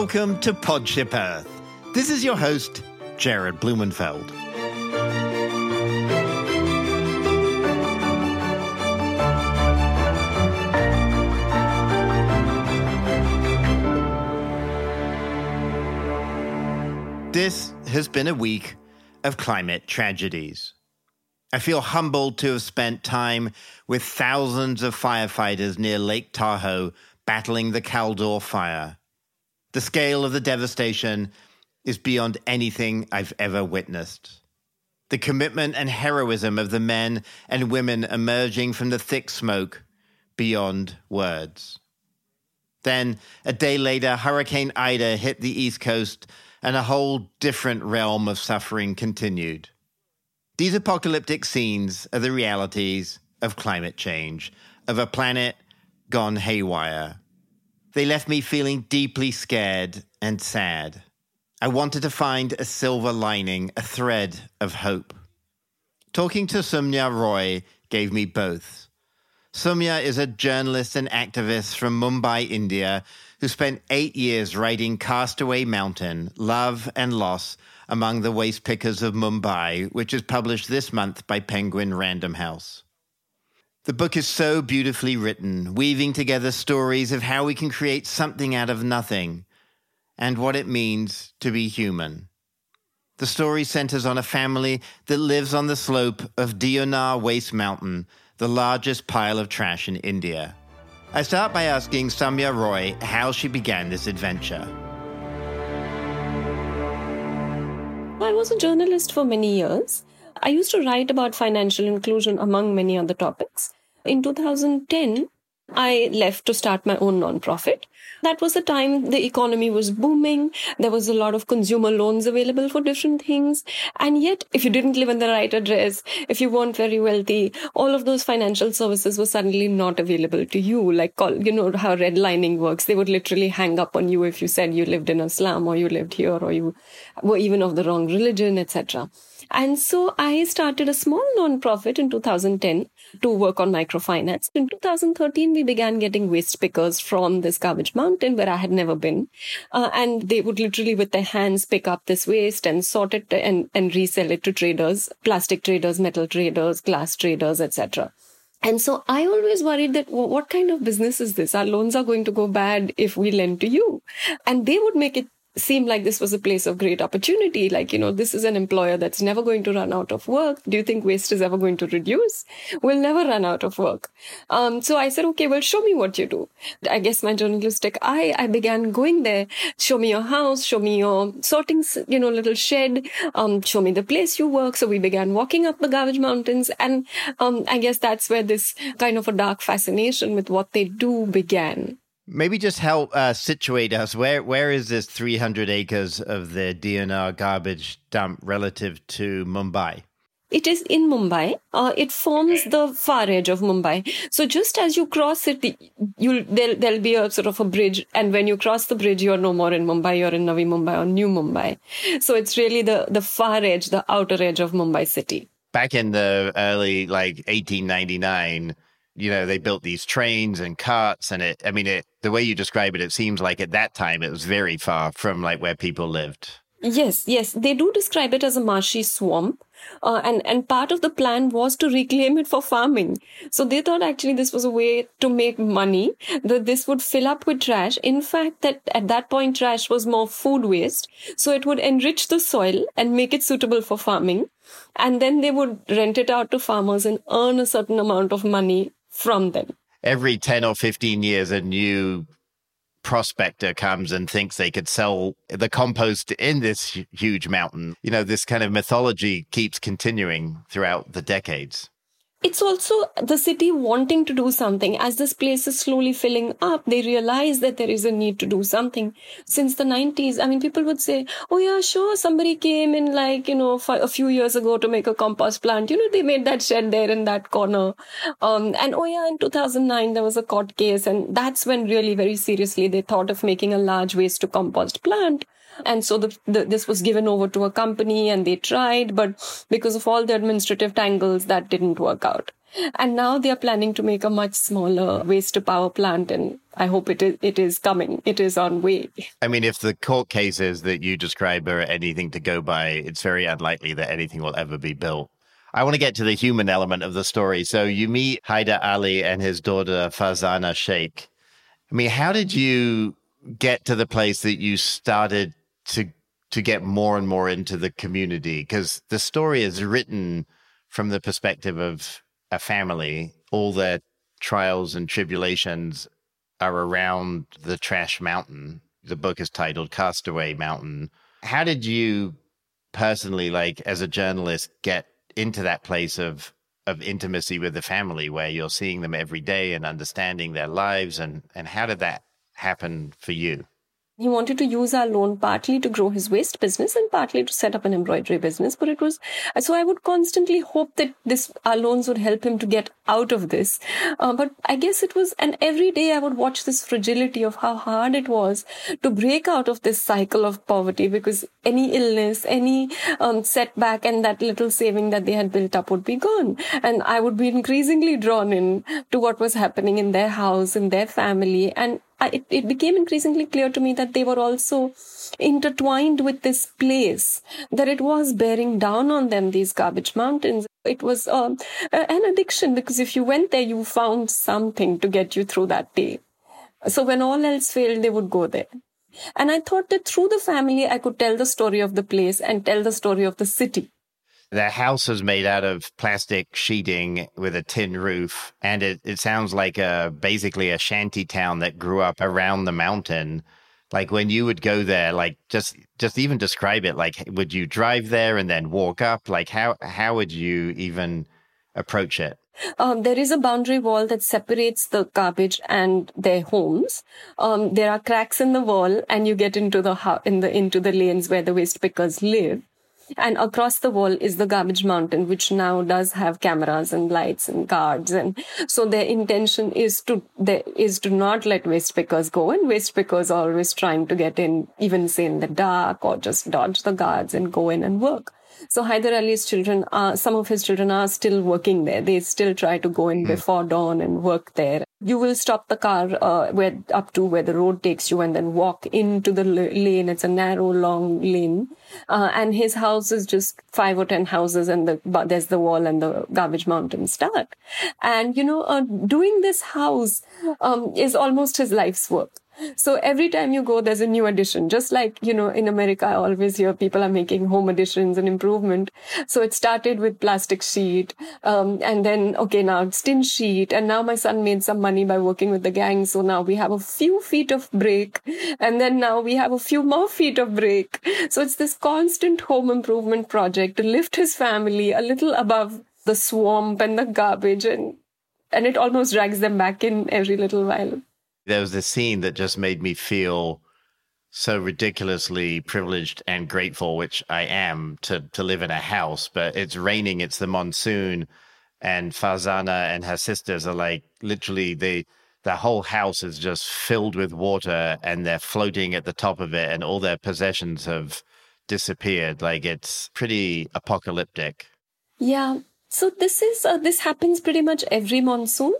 Welcome to Podship Earth. This is your host, Jared Blumenfeld. This has been a week of climate tragedies. I feel humbled to have spent time with thousands of firefighters near Lake Tahoe battling the Caldor fire. The scale of the devastation is beyond anything I've ever witnessed. The commitment and heroism of the men and women emerging from the thick smoke beyond words. Then, a day later, Hurricane Ida hit the East Coast and a whole different realm of suffering continued. These apocalyptic scenes are the realities of climate change, of a planet gone haywire. They left me feeling deeply scared and sad. I wanted to find a silver lining, a thread of hope. Talking to Saumya Roy gave me both. Saumya is a journalist and activist from Mumbai, India, who spent eight years writing Castaway Mountain Love and Loss Among the Waste Pickers of Mumbai, which is published this month by Penguin Random House. The book is so beautifully written, weaving together stories of how we can create something out of nothing and what it means to be human. The story centers on a family that lives on the slope of Deonar Waste Mountain, the largest pile of trash in India. I start by asking Saumya Roy how she began this adventure. I was a journalist for many years. I used to write about financial inclusion among many other topics. In 2010, I left to start my own nonprofit. That was the time the economy was booming. There was a lot of consumer loans available for different things. And yet, if you didn't live in the right address, if you weren't very wealthy, all of those financial services were suddenly not available to you. Like, you know, how redlining works. They would literally hang up on you if you said you lived in a slum or you lived here or you were even of the wrong religion, etc. And so I started a small nonprofit in 2010 to work on microfinance. In 2013, we began getting waste pickers from this garbage mountain where I had never been. Uh, and they would literally with their hands pick up this waste and sort it and, and resell it to traders, plastic traders, metal traders, glass traders, etc. And so I always worried that well, what kind of business is this? Our loans are going to go bad if we lend to you. And they would make it seemed like this was a place of great opportunity. Like, you know, this is an employer that's never going to run out of work. Do you think waste is ever going to reduce? We'll never run out of work. Um, so I said, okay, well, show me what you do. I guess my journalistic eye, I began going there. Show me your house, show me your sorting, you know, little shed, um, show me the place you work. So we began walking up the garbage mountains. And, um, I guess that's where this kind of a dark fascination with what they do began. Maybe just help uh, situate us. Where where is this 300 acres of the Deonar garbage dump relative to Mumbai? It is in Mumbai. Uh, it forms the far edge of Mumbai. So just as you cross it, you'll there, there'll be a sort of a bridge, and when you cross the bridge, you're no more in Mumbai. You're in Navi Mumbai or New Mumbai. So it's really the the far edge, the outer edge of Mumbai city. Back in the early like 1899 you know they built these trains and carts and it i mean it the way you describe it it seems like at that time it was very far from like where people lived. Yes yes. They do describe it as a marshy swamp uh, and and part of the plan was to reclaim it for farming. So they thought actually this was a way to make money that this would fill up with trash. In fact that at that point trash was more food waste. So it would enrich the soil and make it suitable for farming. And then they would rent it out to farmers and earn a certain amount of money from them. Every 10 or 15 years, a new prospector comes and thinks they could sell the compost in this huge mountain. You know, this kind of mythology keeps continuing throughout the decades it's also the city wanting to do something. As this place is slowly filling up, they realize that there is a need to do something. Since the 90s, I mean, people would say, oh yeah, sure, somebody came in like, you know, a few years ago to make a compost plant. You know, they made that shed there in that corner. Um, and oh yeah, in 2009, there was a court case. And that's when really very seriously they thought of making a large waste to compost plant. And so the, the, this was given over to a company and they tried, but because of all the administrative tangles, that didn't work out. And now they are planning to make a much smaller waste to power plant And I hope it is, it is coming. It is on way. I mean, if the court cases that you describe are anything to go by, it's very unlikely that anything will ever be built. I want to get to the human element of the story. So you meet Haider Ali and his daughter Farzana Sheikh. I mean, how did you get to the place that you started to to get more and more into the community? Because the story is written from the perspective of a family. All their trials and tribulations are around the trash mountain. The book is titled Castaway Mountain. How did you personally, like as a journalist, get into that place of of intimacy with the family where you're seeing them every day and understanding their lives and and how did that happen for you he wanted to use our loan partly to grow his waste business and partly to set up an embroidery business. But it was, so I would constantly hope that this, our loans would help him to get out of this. Uh, but I guess it was, and every day I would watch this fragility of how hard it was to break out of this cycle of poverty because any illness, any um, setback and that little saving that they had built up would be gone. And I would be increasingly drawn in to what was happening in their house, in their family. And it, it became increasingly clear to me that they were also intertwined with this place, that it was bearing down on them, these garbage mountains. It was um, an addiction because if you went there, you found something to get you through that day. So when all else failed, they would go there. And I thought that through the family, I could tell the story of the place and tell the story of the city. The house is made out of plastic sheeting with a tin roof, and it, it sounds like a basically a shanty town that grew up around the mountain. Like when you would go there, like just just even describe it. Like, would you drive there and then walk up? Like, how how would you even approach it? Um, there is a boundary wall that separates the garbage and their homes. Um, there are cracks in the wall, and you get into the in the into the lanes where the waste pickers live. And across the wall is the garbage mountain, which now does have cameras and lights and guards. And so their intention is to, is to not let waste pickers go. And waste pickers are always trying to get in, even say in the dark or just dodge the guards and go in and work. So Haider Ali's children are, some of his children are still working there. They still try to go in mm. before dawn and work there. You will stop the car uh, where up to where the road takes you and then walk into the lane. It's a narrow, long lane. Uh, and his house is just five or ten houses and the, there's the wall and the garbage mountain start. And, you know, uh, doing this house, um, is almost his life's work. So every time you go, there's a new addition. Just like, you know, in America, I always hear people are making home additions and improvement. So it started with plastic sheet. Um, and then, okay, now it's tin sheet. And now my son made some money by working with the gang. So now we have a few feet of break. And then now we have a few more feet of break. So it's this constant home improvement project to lift his family a little above the swamp and the garbage and and it almost drags them back in every little while there was this scene that just made me feel so ridiculously privileged and grateful, which I am to to live in a house. But it's raining, it's the monsoon, and Farzana and her sisters are like literally the the whole house is just filled with water, and they're floating at the top of it, and all their possessions have disappeared. Like it's pretty apocalyptic. Yeah. So this is uh, this happens pretty much every monsoon.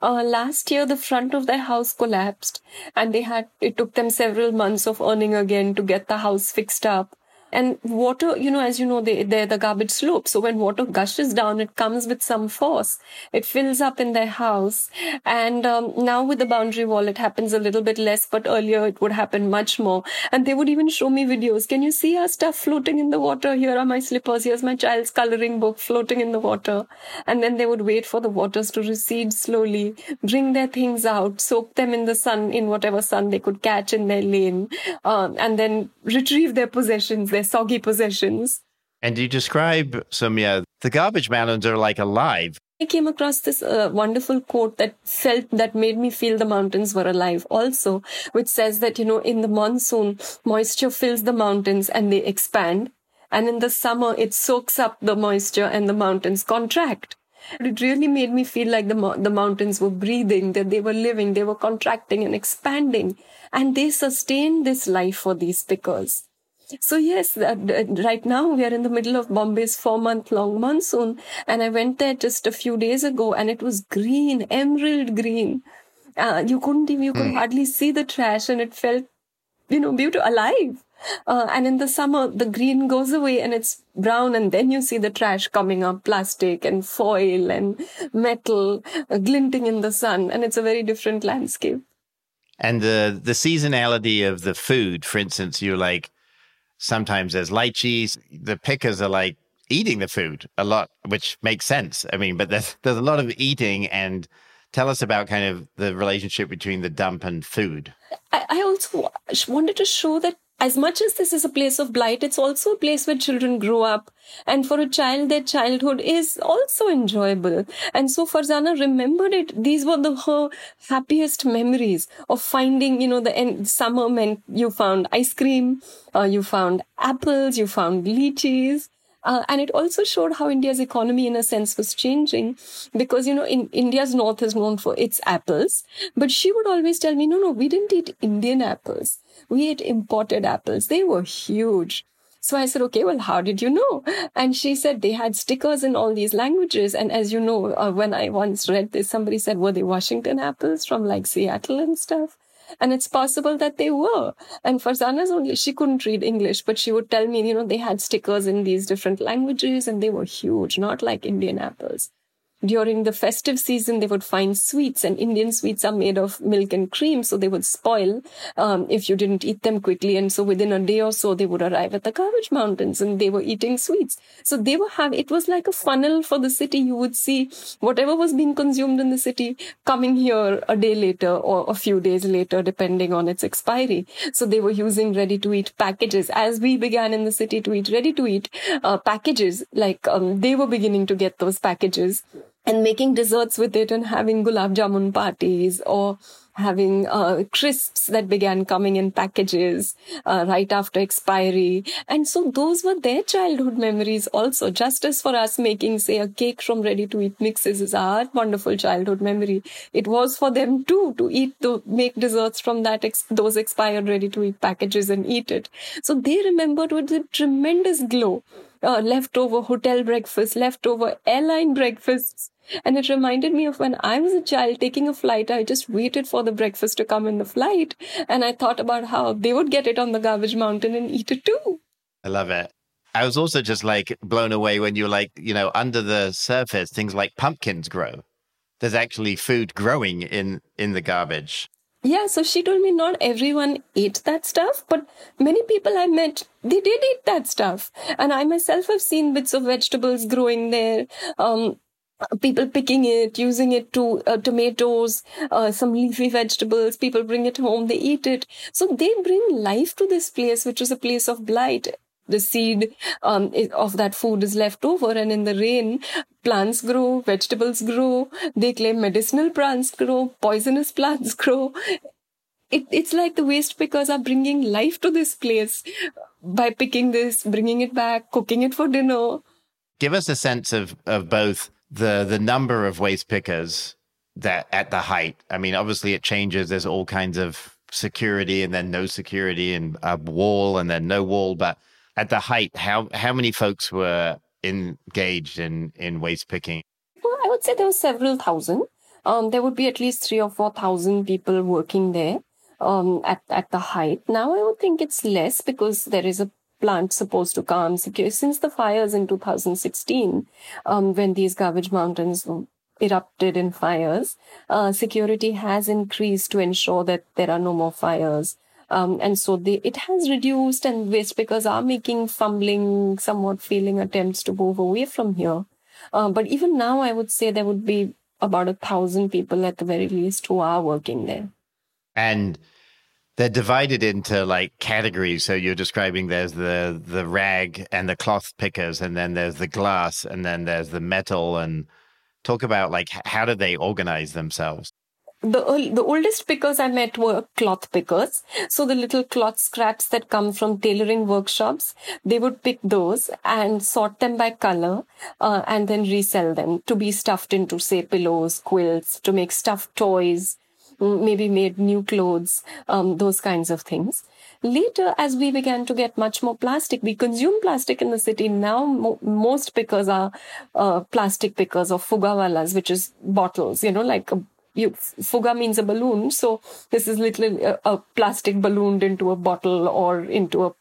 Uh, last year, the front of their house collapsed, and they had it took them several months of earning again to get the house fixed up. And water, you know, as you know, they, they're the garbage slope. So when water gushes down, it comes with some force. It fills up in their house. And um, now with the boundary wall, it happens a little bit less, but earlier it would happen much more. And they would even show me videos. Can you see our stuff floating in the water? Here are my slippers. Here's my child's coloring book floating in the water. And then they would wait for the waters to recede slowly, bring their things out, soak them in the sun, in whatever sun they could catch in their lane, uh, and then retrieve their possessions, their their soggy possessions. And you describe some, yeah, the garbage mountains are like alive. I came across this uh, wonderful quote that felt that made me feel the mountains were alive also, which says that, you know, in the monsoon, moisture fills the mountains and they expand. And in the summer, it soaks up the moisture and the mountains contract. It really made me feel like the, the mountains were breathing, that they were living, they were contracting and expanding. And they sustained this life for these pickers. So yes, right now we are in the middle of Bombay's four month long monsoon and I went there just a few days ago and it was green, emerald green. Uh, you couldn't even, you could mm. hardly see the trash and it felt, you know, beautiful, alive. Uh, and in the summer, the green goes away and it's brown, and then you see the trash coming up plastic and foil and metal uh, glinting in the sun. And it's a very different landscape. And the, the seasonality of the food, for instance, you're like, sometimes there's lychees. The pickers are like eating the food a lot, which makes sense. I mean, but there's, there's a lot of eating and tell us about kind of the relationship between the dump and food. I also wanted to show that as much as this is a place of blight, it's also a place where children grow up. And for a child, their childhood is also enjoyable. And so Farzana remembered it. These were the, her happiest memories of finding, you know, the end, summer meant you found ice cream, uh, you found apples, you found lychees. Uh, and it also showed how India's economy, in a sense, was changing because, you know, in India's north is known for its apples. But she would always tell me, no, no, we didn't eat Indian apples. We ate imported apples. They were huge. So I said, okay, well, how did you know? And she said they had stickers in all these languages. And as you know, uh, when I once read this, somebody said, were they Washington apples from like Seattle and stuff? And it's possible that they were. And Farzana's only, she couldn't read English, but she would tell me, you know, they had stickers in these different languages and they were huge, not like Indian apples during the festive season, they would find sweets, and Indian sweets are made of milk and cream, so they would spoil um, if you didn't eat them quickly. And so within a day or so, they would arrive at the Garbage Mountains, and they were eating sweets. So they were having it was like a funnel for the city. You would see whatever was being consumed in the city coming here a day later or a few days later, depending on its expiry. So they were using ready-to-eat packages as we began in the city to eat ready-to-eat uh, packages. Like um, they were beginning to get those packages and making desserts with it and having gulab jamun parties or having uh, crisps that began coming in packages uh, right after expiry. And so those were their childhood memories also, just as for us making, say, a cake from ready to eat mixes is our wonderful childhood memory. It was for them too to eat, to make desserts from that, ex- those expired ready to eat packages and eat it. So they remembered with a tremendous glow. Uh, leftover hotel breakfast, leftover airline breakfasts, and it reminded me of when I was a child taking a flight. I just waited for the breakfast to come in the flight. And I thought about how they would get it on the garbage mountain and eat it too. I love it. I was also just like blown away when you're like, you know, under the surface, things like pumpkins grow. There's actually food growing in in the garbage. Yeah, so she told me not everyone ate that stuff, but many people I met, they did eat that stuff. And I myself have seen bits of vegetables growing there. Um, people picking it, using it to uh, tomatoes, uh, some leafy vegetables. People bring it home, they eat it. So they bring life to this place, which is a place of blight. The seed um, of that food is left over, and in the rain, plants grow, vegetables grow. They claim medicinal plants grow, poisonous plants grow. It, it's like the waste pickers are bringing life to this place by picking this, bringing it back, cooking it for dinner. Give us a sense of, of both the the number of waste pickers that at the height. I mean, obviously it changes. There's all kinds of security and then no security and a wall and then no wall. But at the height, how how many folks were engaged in in waste picking? Well, I would say there were several thousand. Um, there would be at least three or four thousand people working there um, at at the height. Now I would think it's less because there is a plant supposed to come since the fires in 2016 um, when these garbage mountains erupted in fires uh, security has increased to ensure that there are no more fires um, and so they, it has reduced and waste pickers are making fumbling somewhat failing attempts to move away from here uh, but even now i would say there would be about a thousand people at the very least who are working there and they're divided into like categories. So you're describing there's the the rag and the cloth pickers, and then there's the glass, and then there's the metal. And talk about like how do they organize themselves? The the oldest pickers I met were cloth pickers. So the little cloth scraps that come from tailoring workshops, they would pick those and sort them by color, uh, and then resell them to be stuffed into say pillows, quilts, to make stuffed toys, maybe made new clothes, um, those kinds of things. Later, as we began to get much more plastic, we consume plastic in the city. Now, mo- most pickers are uh, plastic pickers or fugawalas, which is bottles, you know, like a you fuga means a balloon. So this is literally a, a plastic ballooned into a bottle or into a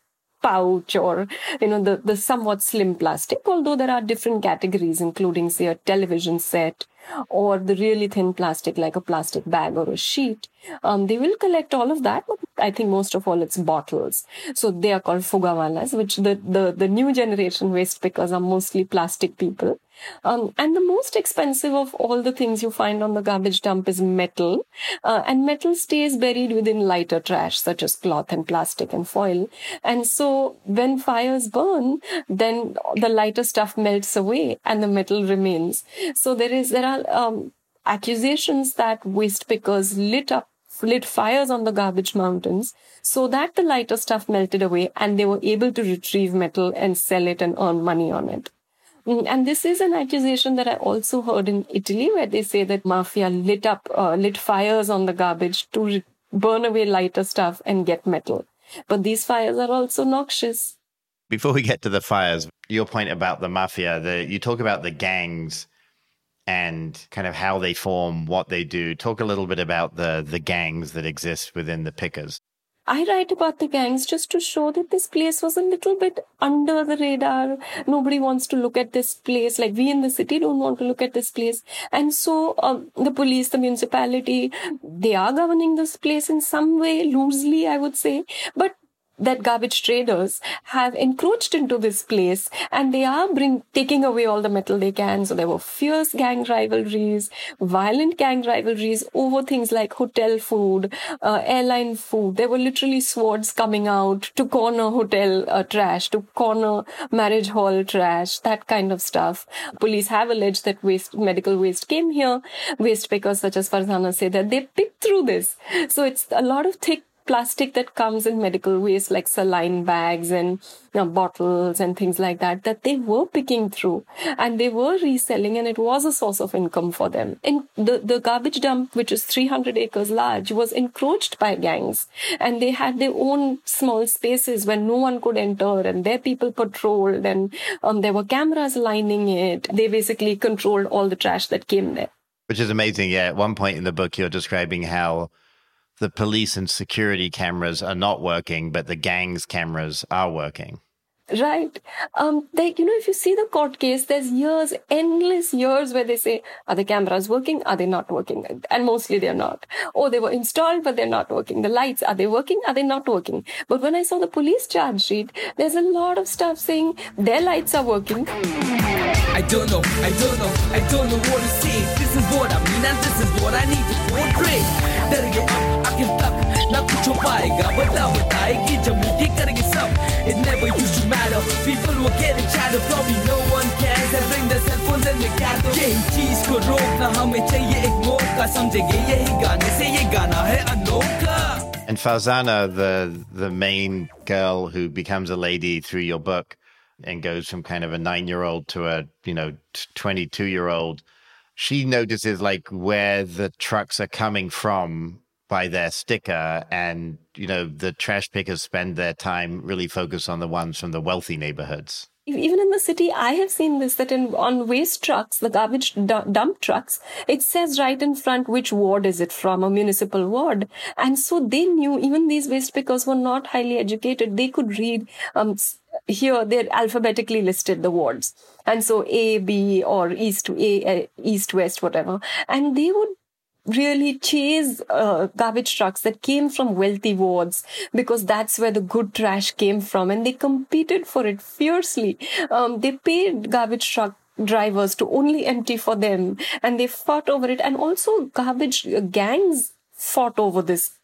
pouch or you know the the somewhat slim plastic although there are different categories including say a television set or the really thin plastic like a plastic bag or a sheet. Um, they will collect all of that but i think most of all it's bottles. So they are called fugawalas which the the, the new generation waste pickers are mostly plastic people um, and the most expensive of all the things you find on the garbage dump is metal. Uh, and metal stays buried within lighter trash, such as cloth and plastic and foil. And so when fires burn, then the lighter stuff melts away and the metal remains. So there is, there are, um, accusations that waste pickers lit up lit fires on the garbage mountains so that the lighter stuff melted away and they were able to retrieve metal and sell it and earn money on it. Mm, and this is an accusation that I also heard in Italy, where they say that mafia lit up, uh, lit fires on the garbage to re- burn away lighter stuff and get metal. But these fires are also noxious. Before we get to the fires, your point about the mafia, the, you talk about the gangs and kind of how they form, what they do. Talk a little bit about the the gangs that exist within the pickers. I write about the gangs just to show that this place was a little bit under the radar. Nobody wants to look at this place. Like we in the city don't want to look at this place. And so um, the police, the municipality, they are governing this place in some way, loosely, I would say. But that garbage traders have encroached into this place and they are bring taking away all the metal they can. So there were fierce gang rivalries, violent gang rivalries over things like hotel food, uh, airline food. There were literally swords coming out to corner hotel uh, trash, to corner marriage hall trash, that kind of stuff. Police have alleged that waste, medical waste came here. Waste pickers such as Farzana say that they picked through this. So it's a lot of thick plastic that comes in medical waste like saline bags and you know, bottles and things like that that they were picking through and they were reselling and it was a source of income for them. And the, the garbage dump which is 300 acres large was encroached by gangs and they had their own small spaces where no one could enter and their people patrolled and um, there were cameras lining it. They basically controlled all the trash that came there. Which is amazing. Yeah at one point in the book you're describing how the police and security cameras are not working, but the gang's cameras are working. Right. Um, they, you know, if you see the court case, there's years, endless years where they say, are the cameras working? Are they not working? And mostly they're not. Or they were installed, but they're not working. The lights, are they working? Are they not working? But when I saw the police charge sheet, there's a lot of stuff saying their lights are working. I don't know, I don't know, I don't know what to say. This is what I mean, and this is what I need to portray. Better get up, I can tuck. ना कुछ हो पाएगा बता बताएगी जब मुझे करेंगे सब It never used to matter People were getting chatter Probably no one cares They bring their cell phones and they gather यही चीज को रोकना हमें चाहिए एक मौका समझेंगे यही गाने से ये गाना है अनोखा And Farzana, the the main girl who becomes a lady through your book and goes from kind of a nine year old to a you know twenty two year old, she notices like where the trucks are coming from by their sticker and you know the trash pickers spend their time really focused on the ones from the wealthy neighborhoods. Even in the city i have seen this that in on waste trucks the garbage dump trucks it says right in front which ward is it from a municipal ward. And so they knew even these waste pickers were not highly educated they could read um, here they're alphabetically listed the wards. And so a b or east a east west whatever. And they would really chase uh, garbage trucks that came from wealthy wards because that's where the good trash came from and they competed for it fiercely um, they paid garbage truck drivers to only empty for them and they fought over it and also garbage gangs fought over this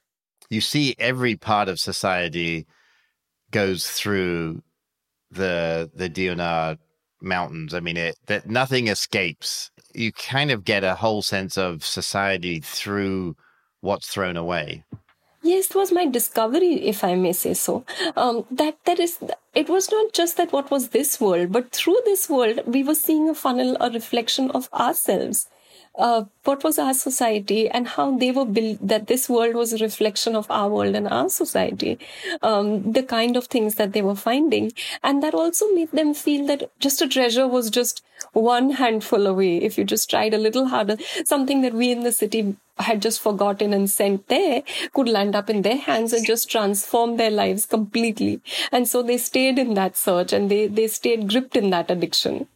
you see every part of society goes through the the Deonar mountains. I mean, it that nothing escapes. You kind of get a whole sense of society through what's thrown away. Yes, it was my discovery, if I may say so. Um, that that is, it was not just that what was this world, but through this world, we were seeing a funnel, a reflection of ourselves. Uh, what was our society and how they were built, that this world was a reflection of our world and our society, um, the kind of things that they were finding. And that also made them feel that just a treasure was just one handful away. If you just tried a little harder, something that we in the city had just forgotten and sent there could land up in their hands and just transform their lives completely. And so they stayed in that search and they, they stayed gripped in that addiction.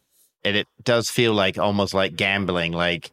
And it does feel like almost like gambling, like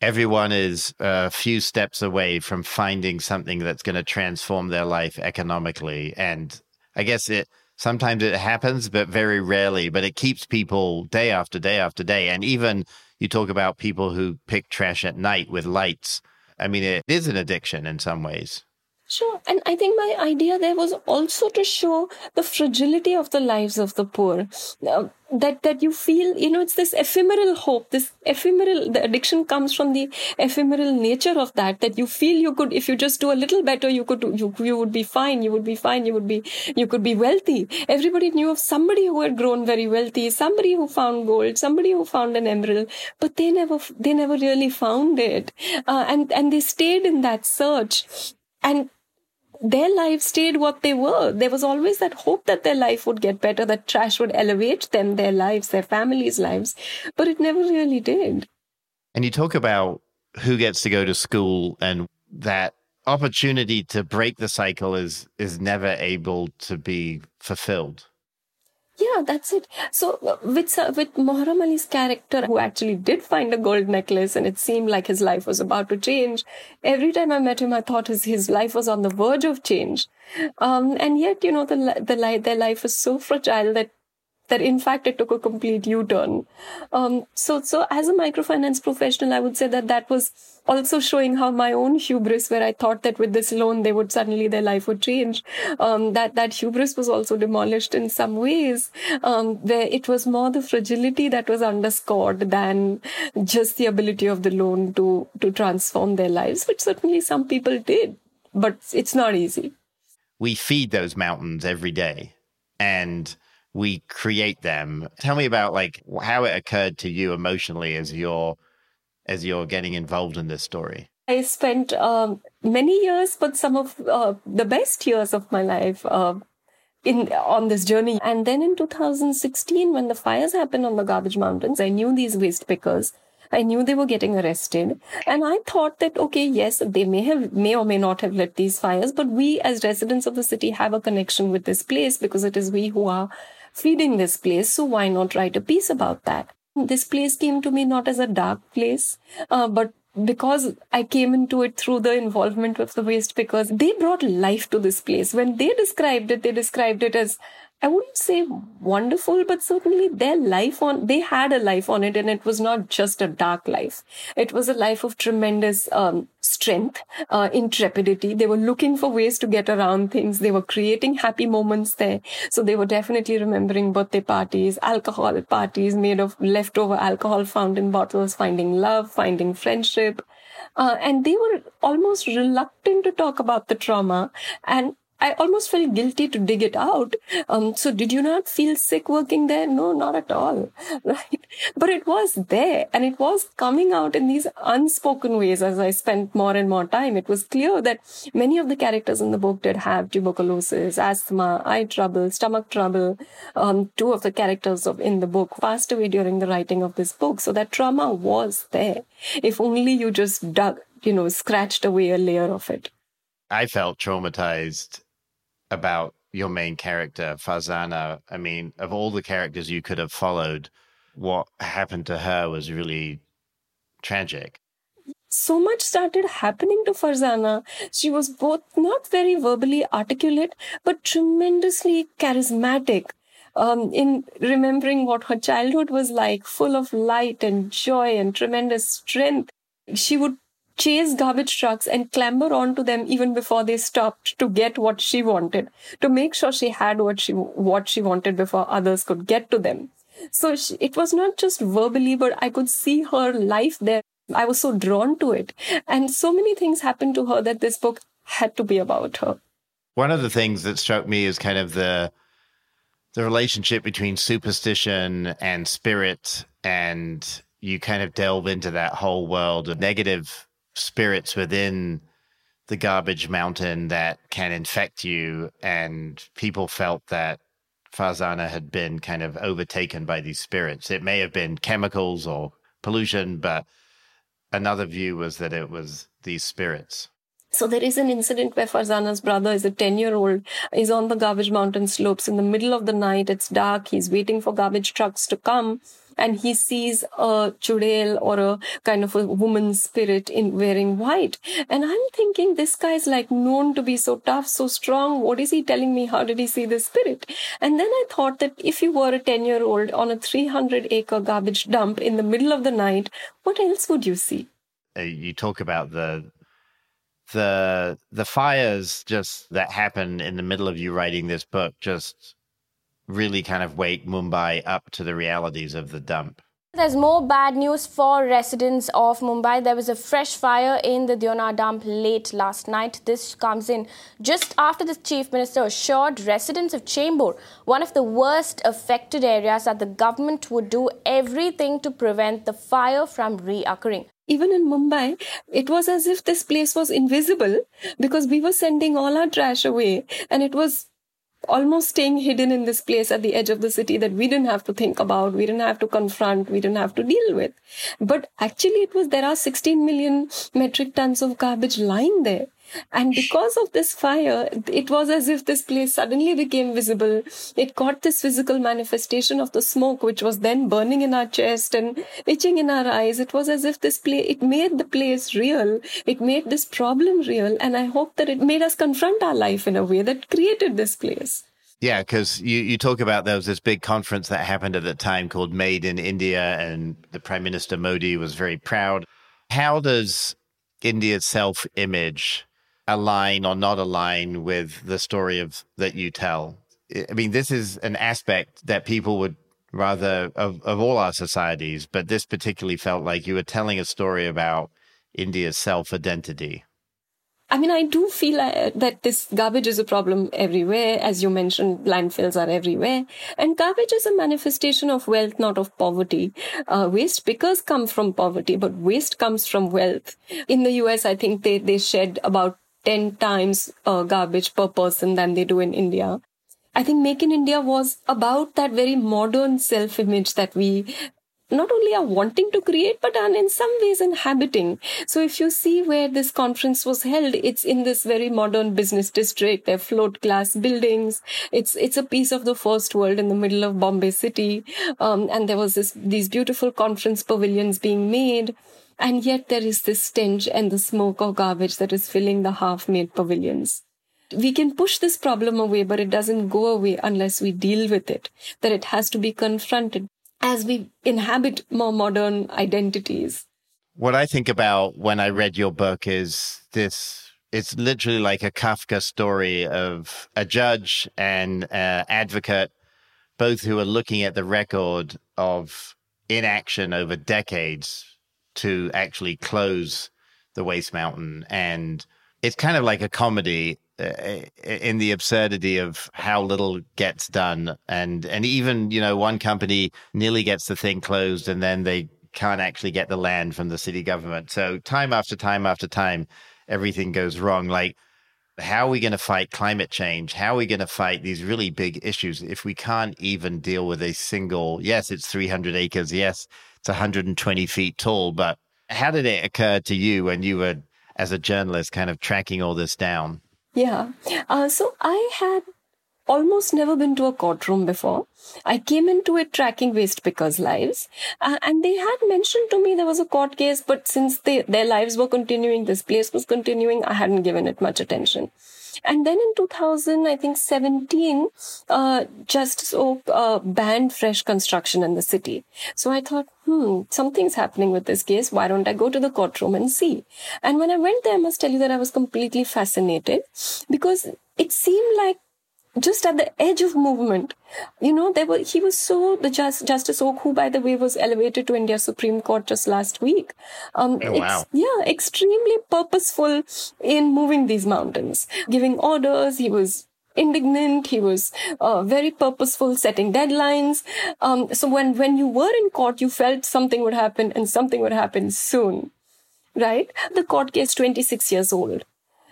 everyone is a few steps away from finding something that's going to transform their life economically. And I guess it sometimes it happens, but very rarely, but it keeps people day after day after day. And even you talk about people who pick trash at night with lights. I mean, it is an addiction in some ways. Sure. And I think my idea there was also to show the fragility of the lives of the poor. Uh, that, that you feel, you know, it's this ephemeral hope, this ephemeral, the addiction comes from the ephemeral nature of that, that you feel you could, if you just do a little better, you could, you, you would be fine, you would be fine, you would be, you could be wealthy. Everybody knew of somebody who had grown very wealthy, somebody who found gold, somebody who found an emerald, but they never, they never really found it. Uh, and, and they stayed in that search. And their lives stayed what they were. There was always that hope that their life would get better, that trash would elevate them, their lives, their families' lives, but it never really did. And you talk about who gets to go to school and that opportunity to break the cycle is is never able to be fulfilled yeah that's it. So uh, with with Muharram Ali's character who actually did find a gold necklace and it seemed like his life was about to change every time i met him i thought his, his life was on the verge of change. Um, and yet you know the the their life was so fragile that that in fact it took a complete U-turn. Um, so, so as a microfinance professional, I would say that that was also showing how my own hubris, where I thought that with this loan, they would suddenly, their life would change. Um, that, that hubris was also demolished in some ways, um, where it was more the fragility that was underscored than just the ability of the loan to, to transform their lives, which certainly some people did, but it's not easy. We feed those mountains every day. And we create them. Tell me about like how it occurred to you emotionally as you're as you're getting involved in this story. I spent um, many years, but some of uh, the best years of my life uh, in on this journey. And then in 2016, when the fires happened on the Garbage Mountains, I knew these waste pickers. I knew they were getting arrested. And I thought that, okay, yes, they may have, may or may not have lit these fires, but we as residents of the city have a connection with this place because it is we who are feeding this place. So why not write a piece about that? This place came to me not as a dark place, uh, but because I came into it through the involvement of the waste pickers, they brought life to this place. When they described it, they described it as I wouldn't say wonderful, but certainly their life on, they had a life on it and it was not just a dark life. It was a life of tremendous, um, strength, uh, intrepidity. They were looking for ways to get around things. They were creating happy moments there. So they were definitely remembering birthday parties, alcohol parties made of leftover alcohol found in bottles, finding love, finding friendship. Uh, and they were almost reluctant to talk about the trauma. And I almost felt guilty to dig it out. Um, so did you not feel sick working there? No, not at all. Right. But it was there and it was coming out in these unspoken ways as I spent more and more time. It was clear that many of the characters in the book did have tuberculosis, asthma, eye trouble, stomach trouble. Um, two of the characters of, in the book passed away during the writing of this book. So that trauma was there. If only you just dug, you know, scratched away a layer of it. I felt traumatized about your main character, Farzana. I mean, of all the characters you could have followed, what happened to her was really tragic. So much started happening to Farzana. She was both not very verbally articulate, but tremendously charismatic. Um, in remembering what her childhood was like, full of light and joy and tremendous strength. She would chase garbage trucks and clamber onto them even before they stopped to get what she wanted, to make sure she had what she, what she wanted before others could get to them. So she, it was not just verbally, but I could see her life there. I was so drawn to it. And so many things happened to her that this book had to be about her. One of the things that struck me is kind of the the relationship between superstition and spirit and you kind of delve into that whole world of negative spirits within the garbage mountain that can infect you. And people felt that Farzana had been kind of overtaken by these spirits. It may have been chemicals or pollution, but another view was that it was these spirits. So there is an incident where Farzana's brother is a 10 year old, is on the garbage mountain slopes in the middle of the night. It's dark. He's waiting for garbage trucks to come and he sees a chudail or a kind of a woman's spirit in wearing white. And I'm thinking this guy's like known to be so tough, so strong. What is he telling me? How did he see the spirit? And then I thought that if you were a 10 year old on a 300 acre garbage dump in the middle of the night, what else would you see? Uh, you talk about the the the fires just that happen in the middle of you writing this book just really kind of wake Mumbai up to the realities of the dump. There's more bad news for residents of Mumbai. There was a fresh fire in the Deonar dump late last night. This comes in just after the Chief Minister assured residents of Chembur, one of the worst affected areas, that the government would do everything to prevent the fire from reoccurring even in Mumbai, it was as if this place was invisible because we were sending all our trash away and it was almost staying hidden in this place at the edge of the city that we didn't have to think about, we didn't have to confront, we didn't have to deal with. But actually, it was there are 16 million metric tons of garbage lying there. And because of this fire, it was as if this place suddenly became visible. It got this physical manifestation of the smoke, which was then burning in our chest and itching in our eyes. It was as if this place, it made the place real. It made this problem real. And I hope that it made us confront our life in a way that created this place. Yeah, because you, you talk about there was this big conference that happened at the time called Made in India, and the Prime Minister Modi was very proud. How does India's self image align or not align with the story of that you tell. I mean, this is an aspect that people would rather of, of all our societies, but this particularly felt like you were telling a story about India's self identity. I mean, I do feel uh, that this garbage is a problem everywhere. As you mentioned, landfills are everywhere. And garbage is a manifestation of wealth, not of poverty. Uh, waste pickers come from poverty, but waste comes from wealth. In the US, I think they, they shed about 10 times uh, garbage per person than they do in India. I think Make in India was about that very modern self image that we not only are wanting to create, but are in some ways inhabiting. So if you see where this conference was held, it's in this very modern business district. They're float glass buildings. It's, it's a piece of the first world in the middle of Bombay city. Um, and there was this, these beautiful conference pavilions being made. And yet there is this stench and the smoke or garbage that is filling the half made pavilions. We can push this problem away, but it doesn't go away unless we deal with it. That it has to be confronted as we inhabit more modern identities. What I think about when I read your book is this it's literally like a Kafka story of a judge and an advocate, both who are looking at the record of inaction over decades to actually close the waste mountain. And it's kind of like a comedy uh, in the absurdity of how little gets done. And and even you know one company nearly gets the thing closed and then they can't actually get the land from the city government. So time after time after time everything goes wrong. Like how are we going to fight climate change? How are we going to fight these really big issues if we can't even deal with a single yes it's 300 acres yes it's 120 feet tall. But how did it occur to you when you were, as a journalist, kind of tracking all this down? Yeah. Uh, so I had almost never been to a courtroom before. I came into it tracking waste pickers' lives, uh, and they had mentioned to me there was a court case, but since they, their lives were continuing, this place was continuing, I hadn't given it much attention. And then in 2000, I think 17, uh, Justice Oak uh, banned fresh construction in the city. So I thought, hmm, something's happening with this case. Why don't I go to the courtroom and see? And when I went there, I must tell you that I was completely fascinated because it seemed like just at the edge of movement. You know, there were he was so the just, Justice Oak, who by the way was elevated to India Supreme Court just last week. Um, oh, wow. Ex- yeah, extremely purposeful in moving these mountains, giving orders. He was indignant. He was uh, very purposeful, setting deadlines. Um, so when, when you were in court, you felt something would happen and something would happen soon, right? The court case 26 years old.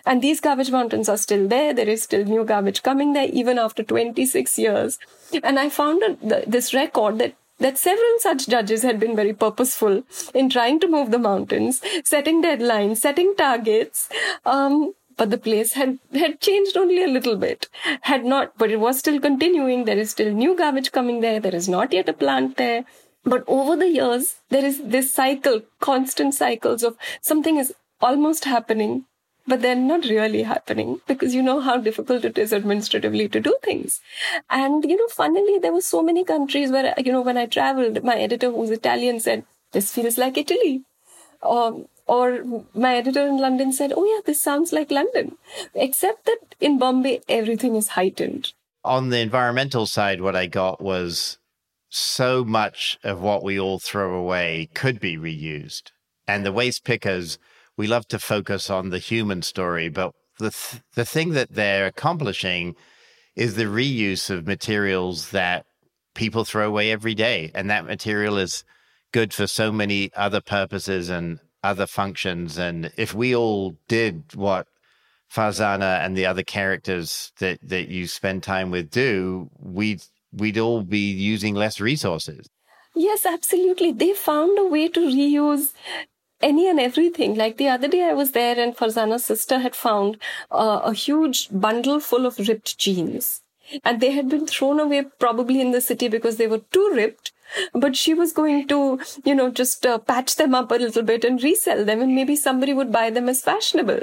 And these garbage mountains are still there. There is still new garbage coming there even after 26 years. And I found a, this record that that several such judges had been very purposeful in trying to move the mountains, setting deadlines, setting targets. Um, but the place had, had changed only a little bit. Had not, but it was still continuing. There is still new garbage coming there. There is not yet a plant there. But over the years, there is this cycle, constant cycles of something is almost happening but they're not really happening because you know how difficult it is administratively to do things. And, you know, funnily, there were so many countries where, you know, when I traveled, my editor who's Italian said, this feels like Italy. Um, or my editor in London said, oh yeah, this sounds like London. Except that in Bombay, everything is heightened. On the environmental side, what I got was so much of what we all throw away could be reused. And the waste pickers we love to focus on the human story, but the th- the thing that they're accomplishing is the reuse of materials that people throw away every day, and that material is good for so many other purposes and other functions. And if we all did what Farzana and the other characters that that you spend time with do, we'd we'd all be using less resources. Yes, absolutely. They found a way to reuse any and everything. Like the other day, I was there and Farzana's sister had found uh, a huge bundle full of ripped jeans. And they had been thrown away probably in the city because they were too ripped. But she was going to, you know, just uh, patch them up a little bit and resell them, and maybe somebody would buy them as fashionable.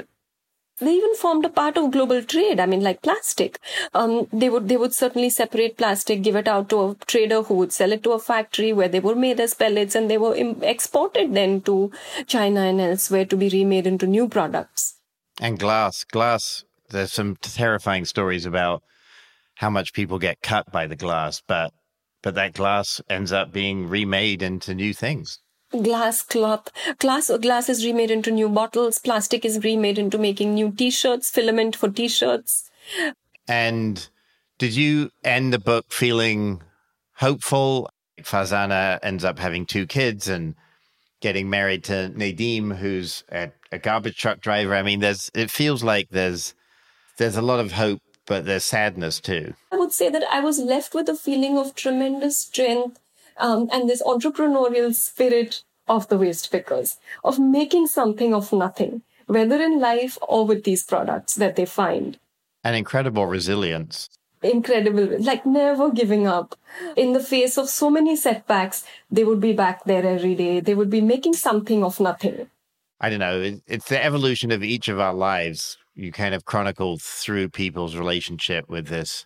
They even formed a part of global trade. I mean, like plastic. Um, they would they would certainly separate plastic, give it out to a trader who would sell it to a factory where they were made as pellets, and they were Im- exported then to China and elsewhere to be remade into new products. And glass, glass. There's some terrifying stories about how much people get cut by the glass, but but that glass ends up being remade into new things glass cloth. Glass glass is remade into new bottles. Plastic is remade into making new t-shirts filament for t-shirts. And did you end the book feeling hopeful? Farzana ends up having two kids and getting married to nadim who's a, a garbage truck driver. I mean there's it feels like there's there's a lot of hope but there's sadness too. I would say that i was left with a feeling of tremendous strength um, and this entrepreneurial spirit of the waste pickers, of making something of nothing, whether in life or with these products that they find. An incredible resilience. Incredible, like never giving up. In the face of so many setbacks, they would be back there every day. They would be making something of nothing. I don't know. It's the evolution of each of our lives. You kind of chronicle through people's relationship with this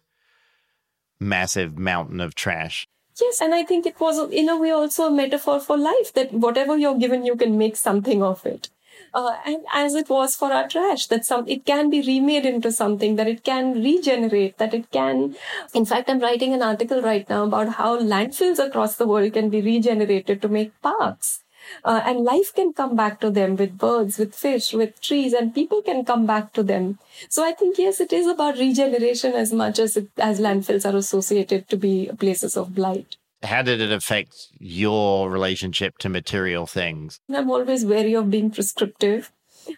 massive mountain of trash. Yes, and I think it was in a way also a metaphor for life that whatever you're given, you can make something of it. Uh, and as it was for our trash, that some it can be remade into something, that it can regenerate, that it can. In fact, I'm writing an article right now about how landfills across the world can be regenerated to make parks. Uh, and life can come back to them with birds, with fish, with trees, and people can come back to them. So I think yes, it is about regeneration as much as it, as landfills are associated to be places of blight. How did it affect your relationship to material things? I'm always wary of being prescriptive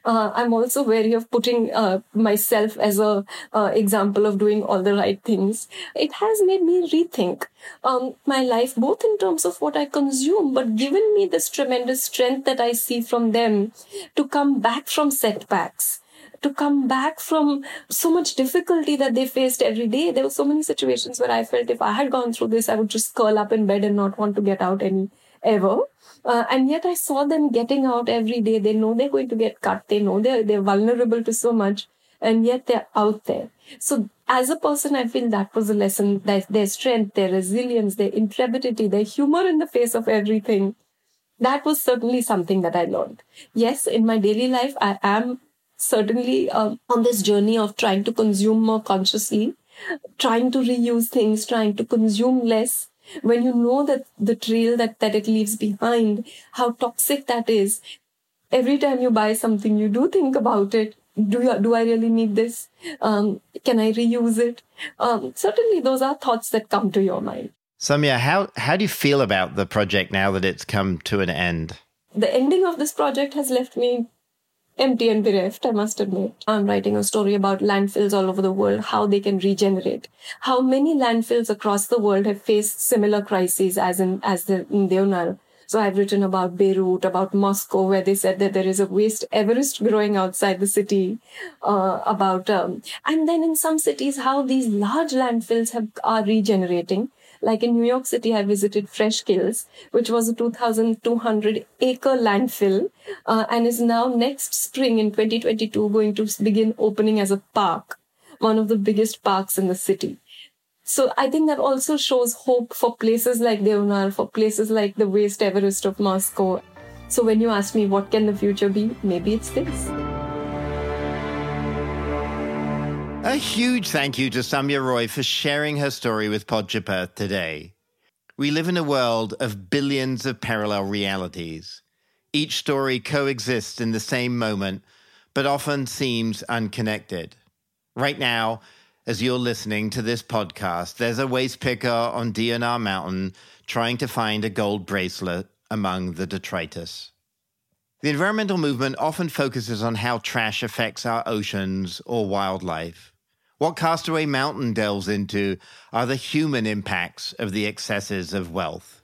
uh, I'm also wary of putting uh, myself as a uh, example of doing all the right things. It has made me rethink um, my life, both in terms of what I consume, but given me this tremendous strength that I see from them to come back from setbacks to come back from so much difficulty that they faced every day. There were so many situations where I felt if I had gone through this, I would just curl up in bed and not want to get out any ever. Uh, and yet I saw them getting out every day. They know they're going to get cut. They know they're, they're vulnerable to so much. And yet they're out there. So as a person, I feel that was a lesson that their strength, their resilience, their intrepidity, their humor in the face of everything. That was certainly something that I learned. Yes, in my daily life, I am certainly um, on this journey of trying to consume more consciously, trying to reuse things, trying to consume less, when you know that the trail that, that it leaves behind, how toxic that is, every time you buy something, you do think about it. do, you, do I really need this? Um, can I reuse it? Um, certainly, those are thoughts that come to your mind. Saumya, how, how do you feel about the project now that it's come to an end? The ending of this project has left me empty and bereft, I must admit. I'm writing a story about landfills all over the world, how they can regenerate. How many landfills across the world have faced similar crises as in as the in Deonar. So I've written about Beirut, about Moscow, where they said that there is a waste Everest growing outside the city. Uh, about um, and then in some cities, how these large landfills have are regenerating. Like in New York City, I visited Fresh Kills, which was a 2,200 acre landfill, uh, and is now next spring in 2022 going to begin opening as a park, one of the biggest parks in the city. So I think that also shows hope for places like Deonar, for places like the Waste Everest of Moscow. So when you ask me what can the future be, maybe it's this. A huge thank you to Saumya Roy for sharing her story with Podship Earth today. We live in a world of billions of parallel realities. Each story coexists in the same moment, but often seems unconnected. Right now, as you're listening to this podcast, there's a waste picker on Deonar Mountain trying to find a gold bracelet among the detritus. The environmental movement often focuses on how trash affects our oceans or wildlife. What Castaway Mountain delves into are the human impacts of the excesses of wealth.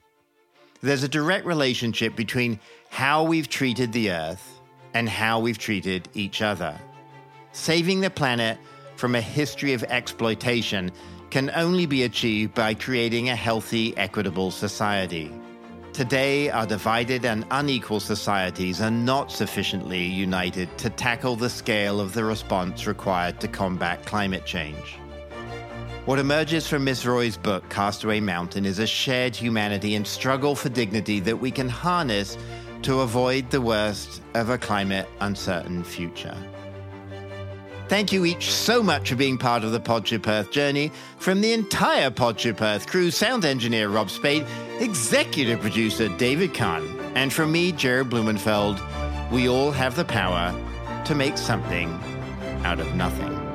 There's a direct relationship between how we've treated the earth and how we've treated each other. Saving the planet from a history of exploitation can only be achieved by creating a healthy, equitable society. Today, our divided and unequal societies are not sufficiently united to tackle the scale of the response required to combat climate change. What emerges from Miss Roy's book, Castaway Mountain, is a shared humanity and struggle for dignity that we can harness to avoid the worst of a climate uncertain future. Thank you each so much for being part of the Podship Earth journey. From the entire Podship Earth crew, sound engineer Rob Spade, executive producer David Kahn, and from me, Jared Blumenfeld, we all have the power to make something out of nothing.